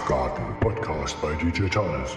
Garden podcast by DJ Thomas.